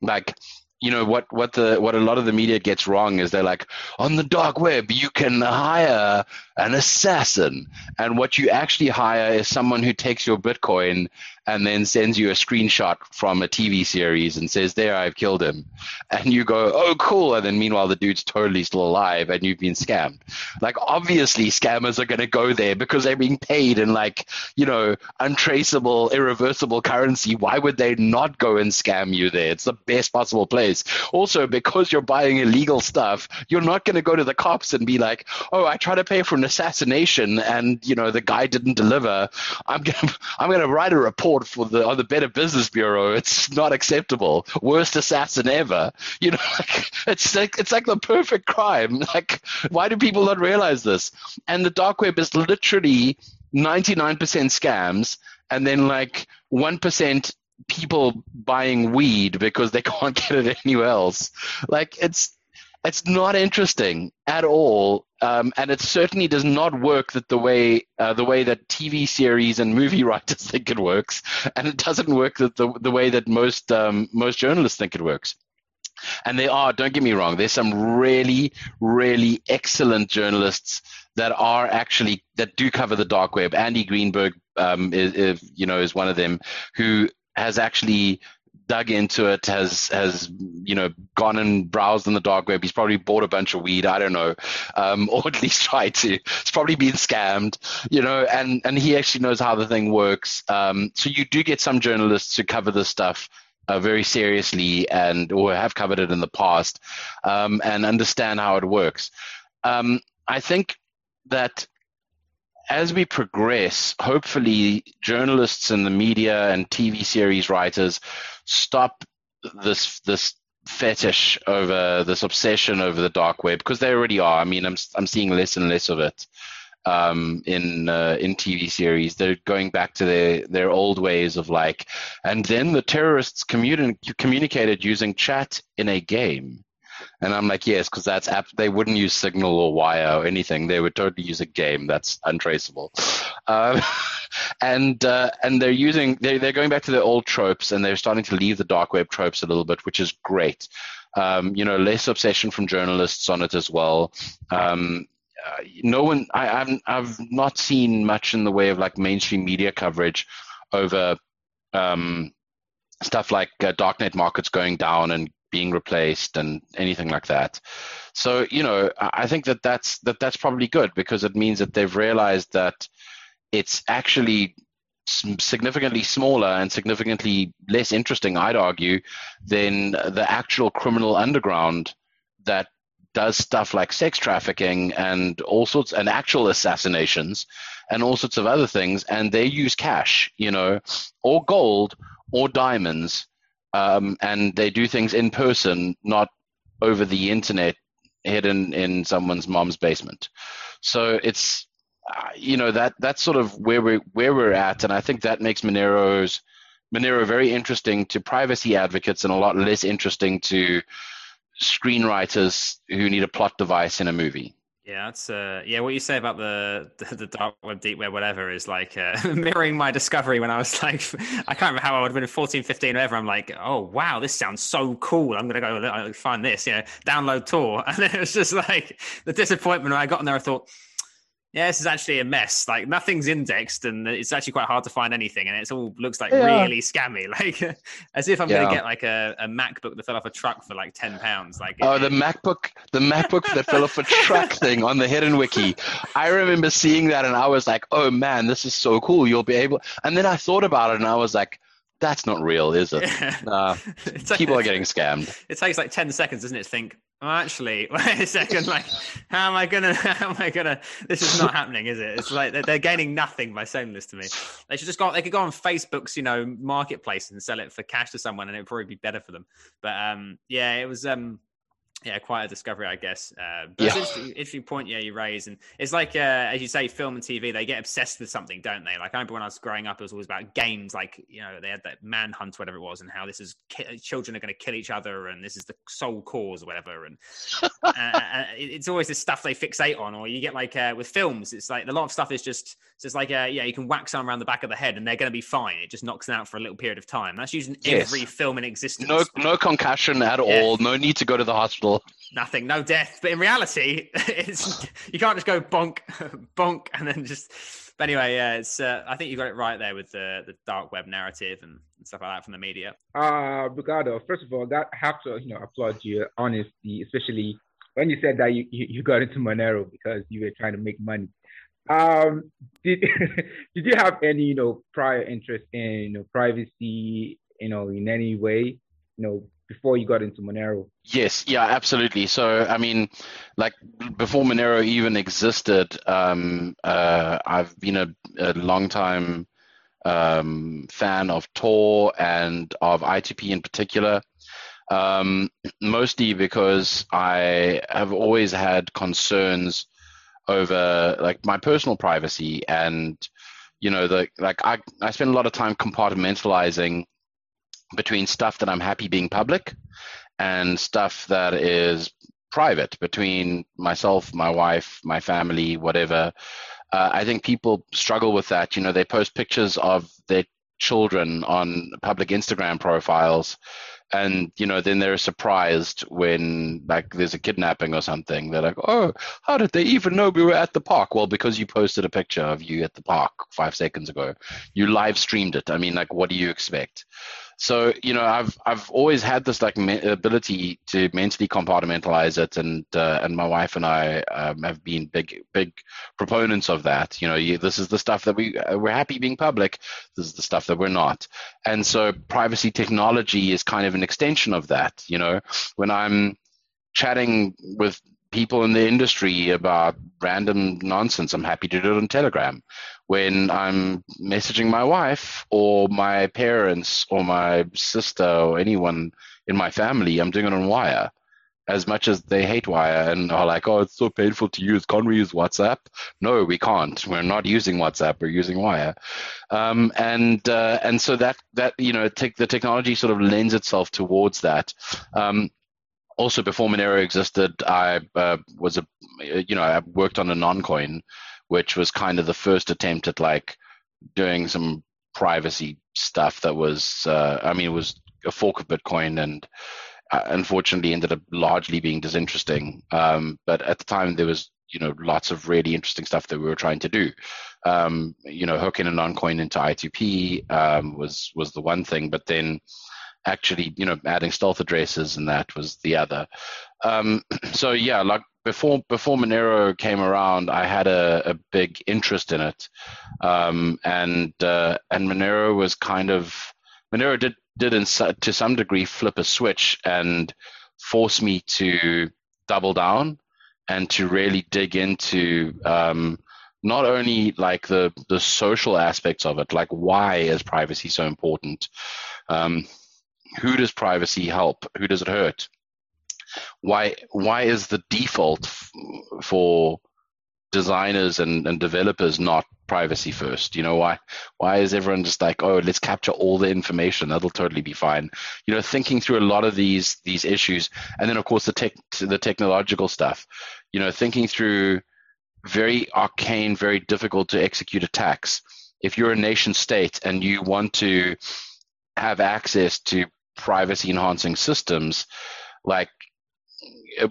Like you know what what the what a lot of the media gets wrong is they're like on the dark web you can hire an assassin. And what you actually hire is someone who takes your Bitcoin and then sends you a screenshot from a TV series and says, There, I've killed him. And you go, Oh, cool. And then meanwhile, the dude's totally still alive and you've been scammed. Like, obviously, scammers are going to go there because they're being paid in, like, you know, untraceable, irreversible currency. Why would they not go and scam you there? It's the best possible place. Also, because you're buying illegal stuff, you're not going to go to the cops and be like, Oh, I tried to pay for assassination and, you know, the guy didn't deliver. I'm to, I'm to write a report for the on the Better Business Bureau. It's not acceptable. Worst assassin ever. You know, like, it's like it's like the perfect crime. Like, why do people not realize this? And the dark web is literally 99% scams, and then like one percent people buying weed because they can't get it anywhere else. Like, it's it's not interesting at all, um, and it certainly does not work that the way uh, the way that TV series and movie writers think it works, and it doesn't work that the the way that most um, most journalists think it works. And there are, don't get me wrong, there's some really, really excellent journalists that are actually that do cover the dark web. Andy Greenberg, um, is, is, you know, is one of them who has actually dug into it, has has you know gone and browsed in the dark web. He's probably bought a bunch of weed. I don't know, um, or at least tried to. He's probably been scammed, you know, and and he actually knows how the thing works. Um, so you do get some journalists who cover this stuff. Uh, very seriously and or have covered it in the past um, and understand how it works. Um, I think that as we progress, hopefully journalists and the media and TV series writers stop this this fetish over this obsession over the dark web because they already are. I mean, I'm I'm seeing less and less of it um, in uh, in TV series. They're going back to their their old ways of like, and then the terrorists communi- communicated using chat in a game. And I'm like, yes, because that's app. They wouldn't use Signal or Wire or anything. They would totally use a game that's untraceable. Uh, and uh, and they're using they they're going back to the old tropes and they're starting to leave the dark web tropes a little bit, which is great. Um, you know, less obsession from journalists on it as well. Um, uh, no one, I, I've I've not seen much in the way of like mainstream media coverage over um, stuff like uh, darknet markets going down and being replaced and anything like that. So you know, I think that that's that that's probably good because it means that they've realized that it's actually significantly smaller and significantly less interesting, I'd argue, than the actual criminal underground that does stuff like sex trafficking and all sorts and actual assassinations and all sorts of other things and they use cash you know or gold or diamonds um, and they do things in person not over the internet hidden in someone's mom's basement so it's uh, you know that that's sort of where we where we're at, and I think that makes Monero's Monero very interesting to privacy advocates and a lot less interesting to screenwriters who need a plot device in a movie. Yeah, that's uh, yeah. What you say about the the, dark web, deep web, whatever, is like uh, mirroring my discovery when I was like, I can't remember how I would have been 14, 15, whatever. I'm like, oh wow, this sounds so cool. I'm gonna go find this, you know, download Tor, and it was just like the disappointment when I got in there. I thought, yeah, this is actually a mess. Like nothing's indexed, and it's actually quite hard to find anything, and it all looks like yeah. really scammy. Like as if I'm yeah. going to get like a, a MacBook that fell off a truck for like ten pounds. Like oh, it, the MacBook, the MacBook that fell off a truck thing on the Hidden Wiki. I remember seeing that, and I was like, oh man, this is so cool. You'll be able. And then I thought about it, and I was like, that's not real, is it? Yeah. Nah, people are getting scammed. It takes like 10 seconds, doesn't it, to think, well, actually, wait a second, like, how am I gonna, how am I gonna, this is not happening, is it? It's like they're, they're, gaining nothing by saying this to me. They should just go, they could go on Facebook's, you know, marketplace and sell it for cash to someone and it'd probably be better for them. But um, yeah, it was, um, yeah, quite a discovery, I guess. Uh, but yeah. interesting, interesting, point, yeah, you raise, and it's like, uh, as you say, film and TV, they get obsessed with something, don't they? Like I remember when I was growing up, it was always about games, like you know, they had that Manhunt, whatever it was, and how this is ki- children are going to kill each other, and this is the sole cause, or whatever. And uh, uh it's always this stuff they fixate on, or you get like uh, with films, it's like a lot of stuff is just it's just like, uh, yeah, you can whack someone around the back of the head, and they're going to be fine. It just knocks them out for a little period of time. That's using yes. every film in existence. No, no concussion at yeah. all. No need to go to the hospital kill. Nothing, no death. But in reality, it's you can't just go bonk, bonk, and then just. But anyway, yeah, it's. Uh, I think you got it right there with the the dark web narrative and stuff like that from the media. Uh, Ricardo, first of all, I have to you know applaud your honesty, especially when you said that you, you, you got into Monero because you were trying to make money. Um, did did you have any you know prior interest in you know privacy you know in any way you know before you got into Monero? Yes, yeah, absolutely. So, I mean, like before Monero even existed, um, uh, I've been a, a long time um, fan of Tor and of I2P in particular. Um, mostly because I have always had concerns over like my personal privacy and you know the like I I spend a lot of time compartmentalizing between stuff that I'm happy being public and stuff that is private between myself, my wife, my family, whatever. Uh, I think people struggle with that. You know, they post pictures of their children on public Instagram profiles and you know then they're surprised when like there's a kidnapping or something. They're like oh how did they even know we were at the park? Well because you posted a picture of you at the park five seconds ago. You live streamed it. I mean like what do you expect so you know i've i've always had this like me- ability to mentally compartmentalize it and uh, and my wife and i um, have been big big proponents of that. You know you, this is the stuff that we uh, we're happy being public. This is the stuff that we're not. And so privacy technology is kind of an extension of that you know. When i'm chatting with people in the industry about random nonsense i'm happy to do it on telegram when I'm messaging my wife or my parents or my sister or anyone in my family, I'm doing it on Wire. As much as they hate Wire and are like, oh, it's so painful to use. Can't we use WhatsApp? No, we can't. We're not using WhatsApp. We're using Wire. Um, and uh, and so that that you know, te- the technology sort of lends itself towards that. Um, also, before Monero existed, I uh, was a you know I worked on Anoncoin which was kind of the first attempt at like doing some privacy stuff that was, uh, I mean, it was a fork of Bitcoin and uh, unfortunately ended up largely being disinteresting. Um, but at the time, there was, you know, lots of really interesting stuff that we were trying to do. Um, you know, hooking Anoncoin into I2P um, was was the one thing, but then actually, you know, adding stealth addresses and that was the other. Um, so yeah, like before before Monero came around, I had a, a big interest in it, um, and uh, and Monero was kind of Monero did did in, to some degree flip a switch and force me to double down and to really dig into um, not only like the the social aspects of it, like why is privacy so important? Um, who does privacy help? Who does it hurt? why why is the default f- for designers and, and developers not privacy first? You know why why is everyone just like oh let's capture all the information. That'll totally be fine. You know thinking through a lot of these these issues and then of course the tech the technological stuff. You know thinking through very arcane very difficult to execute attacks. If you're a nation state and you want to have access to privacy enhancing systems like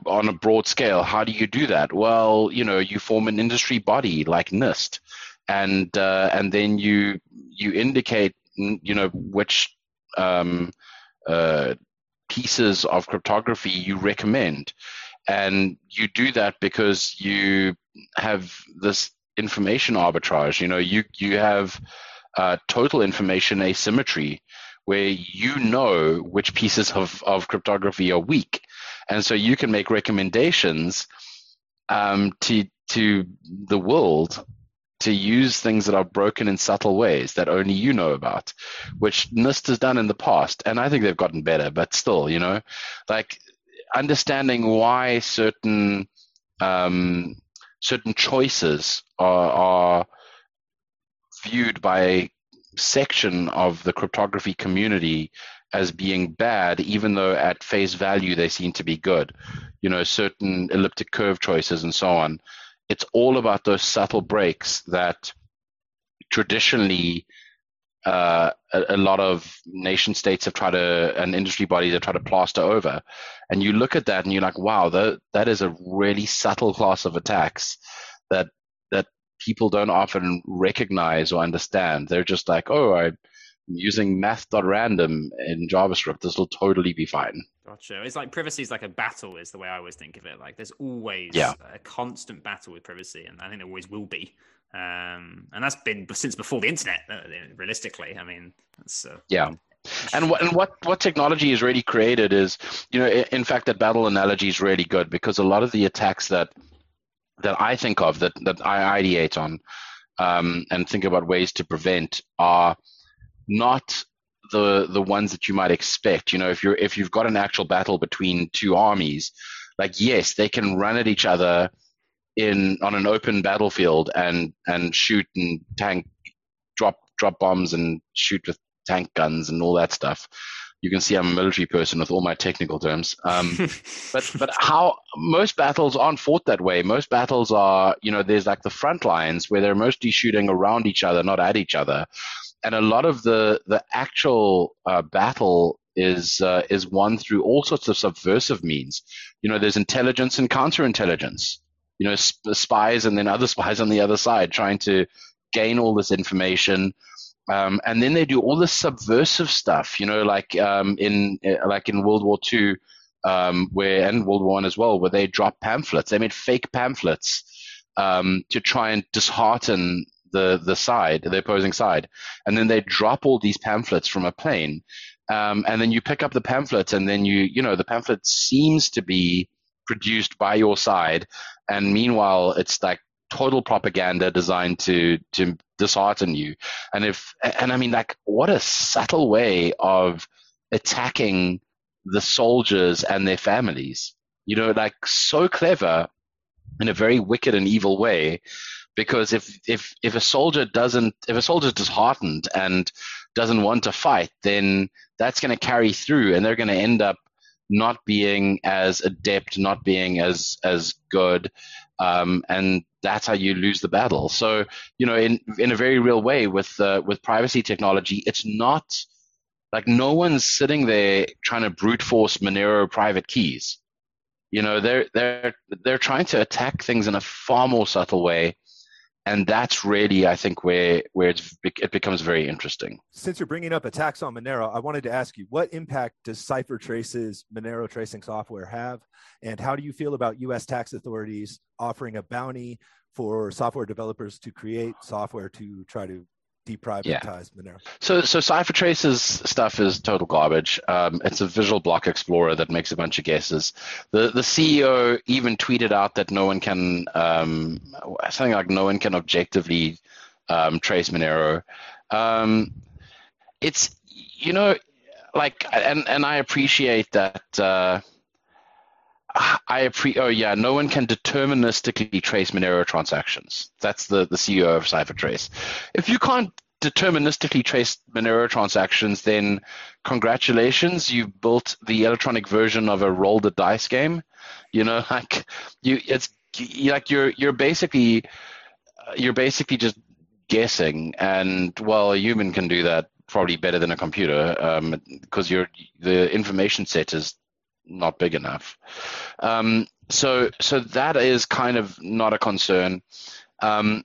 on a broad scale, how do you do that? Well, you know, you form an industry body like NIST, and uh, and then you you indicate you know which um, uh, pieces of cryptography you recommend, and you do that because you have this information arbitrage. You know, you you have uh, total information asymmetry where you know which pieces of, of cryptography are weak and so you can make recommendations um, to to the world to use things that are broken in subtle ways that only you know about, which NIST has done in the past, and I think they've gotten better. But still, you know, like understanding why certain um, certain choices are, are viewed by section of the cryptography community as being bad, even though at face value they seem to be good. You know, certain elliptic curve choices and so on. It's all about those subtle breaks that traditionally uh, a, a, lot of nation states have tried to, and industry bodies have tried to plaster over. And you look at that and you're like, wow, that, that is a really subtle class of attacks that people don't often recognize or understand. They're just like, oh, I'm using math.random in JavaScript. This will totally be fine. Gotcha. It's like privacy is like a battle, is the way I always think of it. Like there's always yeah. a constant battle with privacy, and I think there always will be. Um, and that's been since before the internet. Uh, realistically, I mean, that's uh, yeah. And what and what what technology has really created is, you know, in fact, that battle analogy is really good because a lot of the attacks that that I think of that that I ideate on um, and think about ways to prevent are not the the ones that you might expect. You know, if you're if you've got an actual battle between two armies, like yes, they can run at each other in on an open battlefield and and shoot and tank drop drop bombs and shoot with tank guns and all that stuff. You can see I'm a military person with all my technical terms. Um, but but how most battles aren't fought that way. Most battles are you know there's like the front lines where they're mostly shooting around each other, not at each other. And a lot of the the actual uh, battle is uh, is won through all sorts of subversive means. You know, there's intelligence and counterintelligence you know, sp- spies and then other spies on the other side trying to gain all this information. Um, and then they do all this subversive stuff, you know, like um, in uh, like in World War II, um, where and World War One as well, where they dropped pamphlets. They made fake pamphlets um, to try and dishearten the the side, the opposing side, and then they drop all these pamphlets from a plane, um, and then you pick up the pamphlets, and then you you know the pamphlet seems to be produced by your side, and meanwhile it's like total propaganda designed to to dishearten you. And if and I mean like what a subtle way of attacking the soldiers and their families. You know, like so clever in a very wicked and evil way. Because if if if a soldier doesn't if a soldier is disheartened and doesn't want to fight, then that's going to carry through, and they're going to end up not being as adept, not being as as good, um, and that's how you lose the battle. So you know, in in a very real way, with uh, with privacy technology, it's not like no one's sitting there trying to brute force Monero private keys. You know, they're they're they're trying to attack things in a far more subtle way and that's really i think where where it becomes very interesting. Since you're bringing up attacks on monero i wanted to ask you what impact does ciphertrace's monero tracing software have? And how do you feel about us tax authorities offering a bounty for software developers to create software to try to deprivatize yeah. Monero. So, so CipherTrace's stuff is total garbage. Um, it's a visual block explorer that makes a bunch of guesses. The the CEO even tweeted out that no one can um, something like no one can objectively um, trace Monero. Um, it's you know like and and I appreciate that. Uh, I appreciate. Oh yeah, no one can deterministically trace Monero transactions. That's the the CEO of CipherTrace. If you can't deterministically trace Monero transactions, then congratulations, you built the electronic version of a roll the dice game. You know, like you, it's like you're you're basically you're basically just guessing, and well, a human can do that probably better than a computer because um, the information set is not big enough. Um, so so that is kind of not a concern. Um,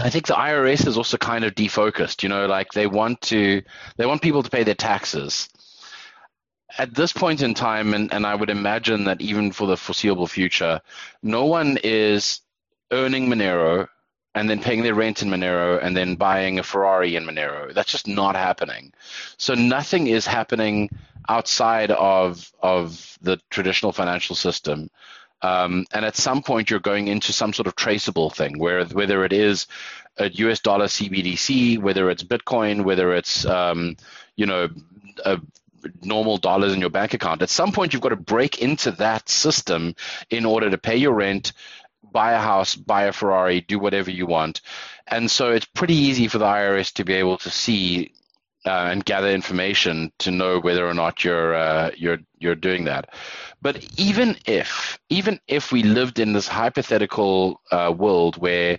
I think the IRS is also kind of defocused. You know, like they want to they want people to pay their taxes. At this point in time, and, and I would imagine that even for the foreseeable future, no one is earning Monero and then paying their rent in Monero and then buying a Ferrari in Monero. That's just not happening. So nothing is happening outside of of the traditional financial system. Um, and at some point, you're going into some sort of traceable thing, where whether it is a US dollar CBDC, whether it's Bitcoin, whether it's um, you know a normal dollars in your bank account. At some point, you've got to break into that system in order to pay your rent, buy a house, buy a Ferrari, do whatever you want. And so it's pretty easy for the IRS to be able to see uh, and gather information to know whether or not you're uh, you're you're doing that. But even if even if we lived in this hypothetical uh, world where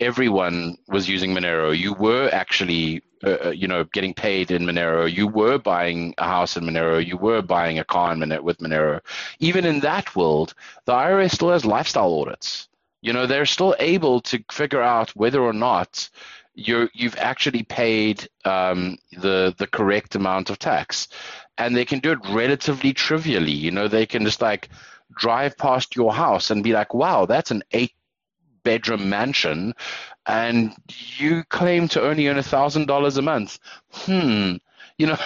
everyone was using Monero, you were actually uh, you know, getting paid in Monero. You were buying a house in Monero. You were buying a car in Monero, with Monero. Even in that world, the IRS still has lifestyle audits. You know, they're still able to figure out whether or not you you've actually paid um, the the correct amount of tax, and they can do it relatively trivially. You know, they can just like drive past your house and be like, "Wow, that's an eight bedroom mansion and you claim to only earn a thousand dollars a month. Hmm. You know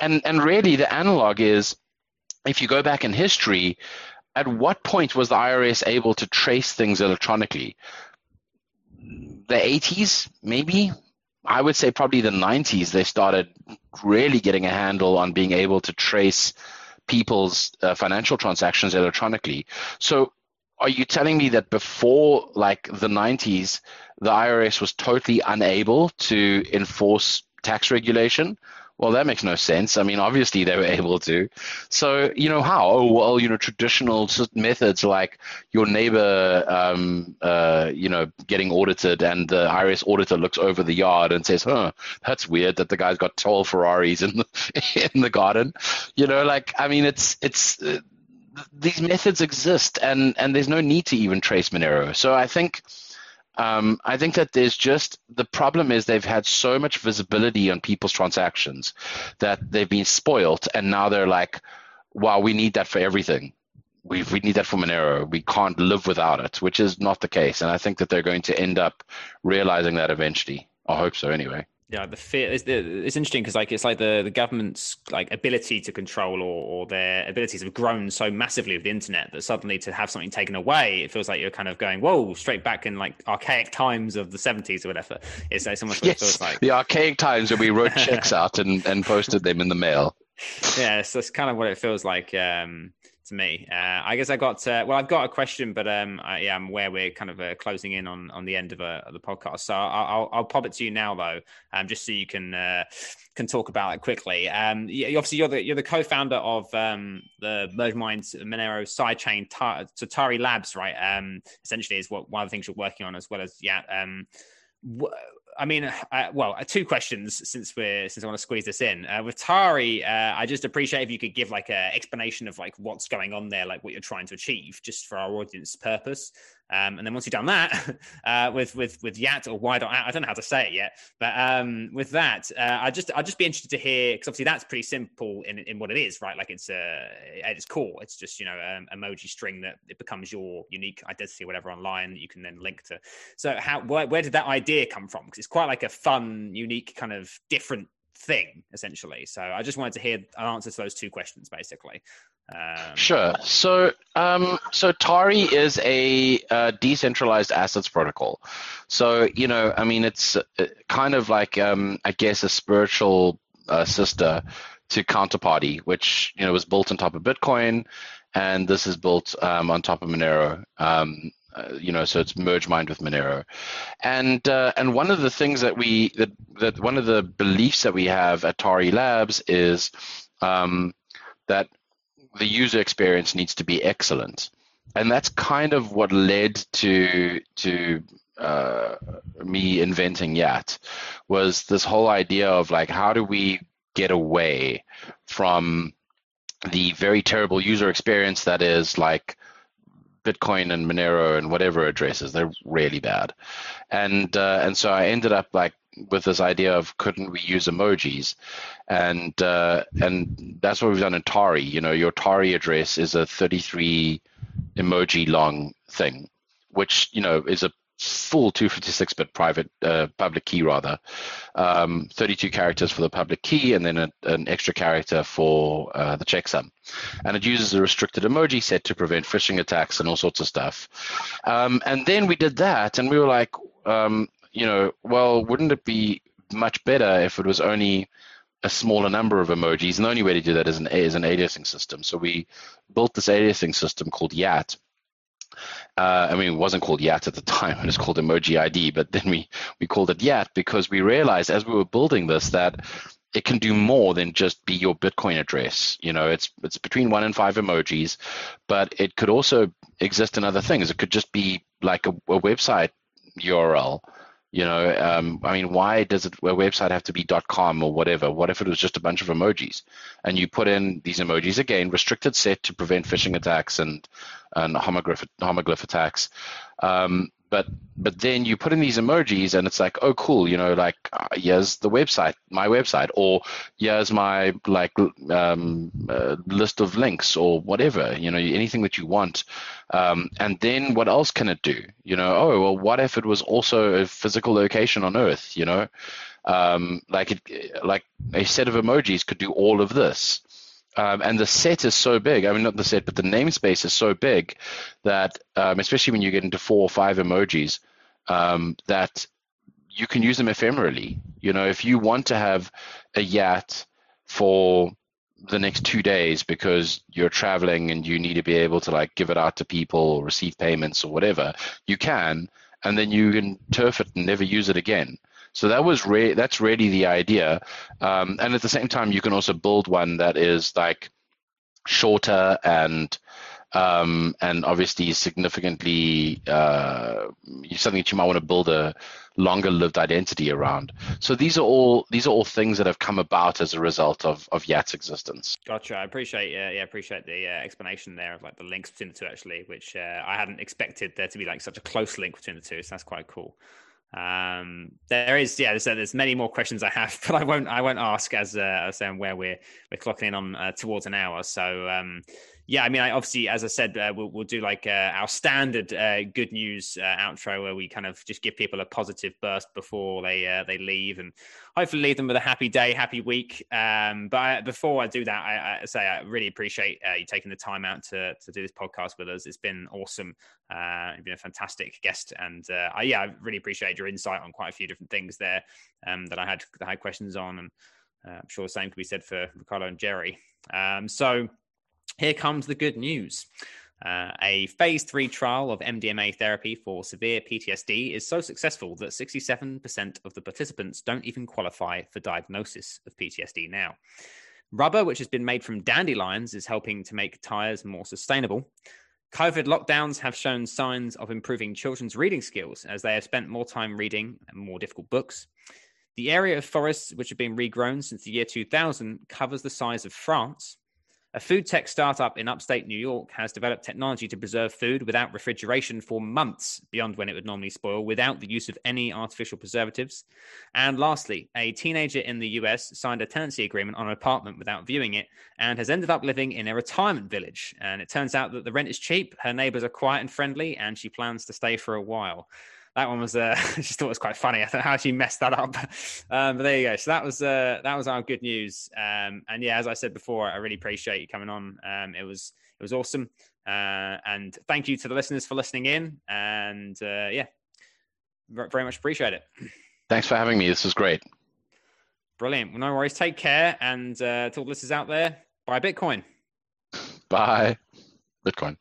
and and really the analog is if you go back in history at what point was the irs able to trace things electronically? The 80s maybe? I would say probably the 90s they started really getting a handle on being able to trace people's uh, financial transactions electronically. So are you telling me that before like the 90s the irs was totally unable to enforce tax regulation? Well that makes no sense. I mean obviously they were able to. So you know how? Oh well you know traditional methods like your neighbor um, uh, you know getting audited and the irs auditor looks over the yard and says huh that's weird that the guy's got 12 ferraris in the in the garden. You know like i mean it's it's these methods exist, and and there's no need to even trace Monero. So I think. Um, I think that there's just the problem is they've had so much visibility on people's transactions that they've been spoilt, and now they're like, "Wow, we need that for everything. We we need that for Monero. We can't live without it," which is not the case. And I think that they're going to end up realizing that eventually. I hope so, anyway yeah the fear it's, it's interesting because like it's like the, the government's like ability to control or, or their abilities have grown so massively with the internet that suddenly to have something taken away it feels like you're kind of going whoa straight back in like archaic times of the 70s or whatever. It's, it's almost yes, feels like. the archaic times when we wrote checks out and, and posted them in the mail. Yeah so that's kind of what it feels like um to me. Uh, I guess I got uh, well. I've got a question, but um, I, yeah, I'm aware we're kind of uh, closing in on on the end of, uh, the podcast. So I'll, I'll, I'll pop it to you now, though, um, just so you can uh, can talk about it quickly. Um, yeah, obviously you're the you're the co-founder of um, the merge mined Monero sidechain Tatari Labs, right? Um, essentially, is what one of the things you're working on, as well as yeah. Um, wh- I mean, uh, well, uh, two questions since we're since I want to squeeze this in. Uh, with Tari, uh, I just appreciate if you could give like an explanation of like what's going on there, like what you're trying to achieve, just for our audience purpose. Um, and then once you've done that uh, with with with Yat or why don't I don't know how to say it yet, but um, with that, uh, I just I'd just be interested to hear because obviously that's pretty simple in in what it is, right? Like it's uh, at its core, it's just you know um, emoji string that it becomes your unique identity or whatever online that you can then link to. So how where did that idea come from? Because it's quite like a fun, unique kind of different thing essentially. So I just wanted to hear an answer to those two questions basically. Um, sure. So, um, so Tari is a, a, decentralized assets protocol. So, you know, I mean, it's uh, kind of like, um, I guess, a spiritual uh, sister to Counterparty, which you know was built on top of Bitcoin, and this is built um, on top of Monero. Uh, you know, so it's merge mined with Monero, and uh, and one of the things that we that that one of the beliefs that we have at Tari Labs is um, that the user experience needs to be excellent, and that's kind of what led to to uh, me inventing Yat was this whole idea of like how do we get away from the very terrible user experience that is like Bitcoin and Monero and whatever addresses. They're really bad, and uh, and so I ended up like with this idea of couldn't we use emojis, and uh, and that's what we've done in Tari. You know, your Tari address is a 33 emoji long thing, which you know is a full 256-bit private uh, public key rather. Um, 32 characters for the public key and then a, an extra character for uh, the checksum and it uses a restricted emoji set to prevent phishing attacks and all sorts of stuff. Um, and then we did that and we were like um, you know well wouldn't it be much better if it was only a smaller number of emojis? And the only way to do that is an, is an aliasing system. So we built this aliasing system called yat uh, I mean, it wasn't called Yat at the time; it was called Emoji ID. But then we we called it Yat because we realized as we were building this that it can do more than just be your Bitcoin address. You know, it's it's between one and five emojis, but it could also exist in other things. It could just be like a, a website URL You know, um, I mean, why does it, a website have to be .com or whatever? What if it was just a bunch of emojis, and you put in these emojis again, restricted set to prevent phishing attacks and and homoglyph homoglyph attacks. Um, but but then you put in these emojis and it's like oh cool you know like uh, here's the website my website or here's my like um, uh, list of links or whatever you know anything that you want. Um, and then what else can it do? You know oh well what if it was also a physical location on earth you know? Um, like it like a set of emojis could do all of this um, and the set is so big. I mean, not the set, but the namespace is so big that, um, especially when you get into four or five emojis, um, that you can use them ephemerally. You know, if you want to have a Yat for the next two days because you're traveling and you need to be able to like give it out to people or receive payments or whatever, you can, and then you can turf it and never use it again. So that was re- that's really the idea. Um, and at the same time, you can also build one that is like shorter and um, and obviously significantly uh, something that you might want to build a longer lived identity around. So these are all these are all things that have come about as a result of of Yat's existence. Gotcha. I appreciate uh, yeah appreciate the uh, explanation there of like the links between the two actually, which uh, I hadn't expected there to be like such a close link between the two. So that's quite cool. Um, there is, yeah, there's, there's many more questions I have, but I won't, I won't ask as, uh, as um, where we're, we're clocking in on uh, towards an hour. So, um, yeah, I mean, I, obviously, as I said, uh, we'll, we'll do like uh, our standard uh, good news uh, outro where we kind of just give people a positive burst before they uh, they leave, and hopefully leave them with a happy day, happy week. Um, but I, before I do that, I, I, say I really appreciate uh, you taking the time out to to do this podcast with us. It's been awesome. you've been a fantastic guest, and I, yeah, I really appreciate your insight on quite a few different things there um, that I had that I had questions on, and I'm sure the same could be said for Ricardo and Jerry. Um, so here comes the good news. Uh, a phase three trial of MDMA therapy for severe PTSD is so successful that 67% of the participants don't even qualify for diagnosis of PTSD now. Rubber, which has been made from dandelions, is helping to make tires more sustainable. COVID lockdowns have shown signs of improving children's reading skills as they have spent more time reading more difficult books. The area of forests which have been regrown since the year 2000 covers the size of France a food tech startup in upstate New York has developed technology to preserve food without refrigeration for months beyond when it would normally spoil without the use of any artificial preservatives. And lastly, a teenager in the US signed a tenancy agreement on an apartment without viewing it and has ended up living in a retirement village. And it turns out that the rent is cheap, her neighbors are quiet and friendly, and she plans to stay for a while that one was uh, I just thought it was quite funny. I thought how she messed that up. Um, but there you go. So that was uh, that was our good news. Um, and yeah, as I said before, I really appreciate you coming on. Um, it was it was awesome. Uh, and thank you to the listeners for listening in. And uh, yeah, very much appreciate it. Thanks for having me. This was great. Brilliant. Well, no worries. Take care. And uh, to all the listeners out there, buy Bitcoin. Bye. Bitcoin.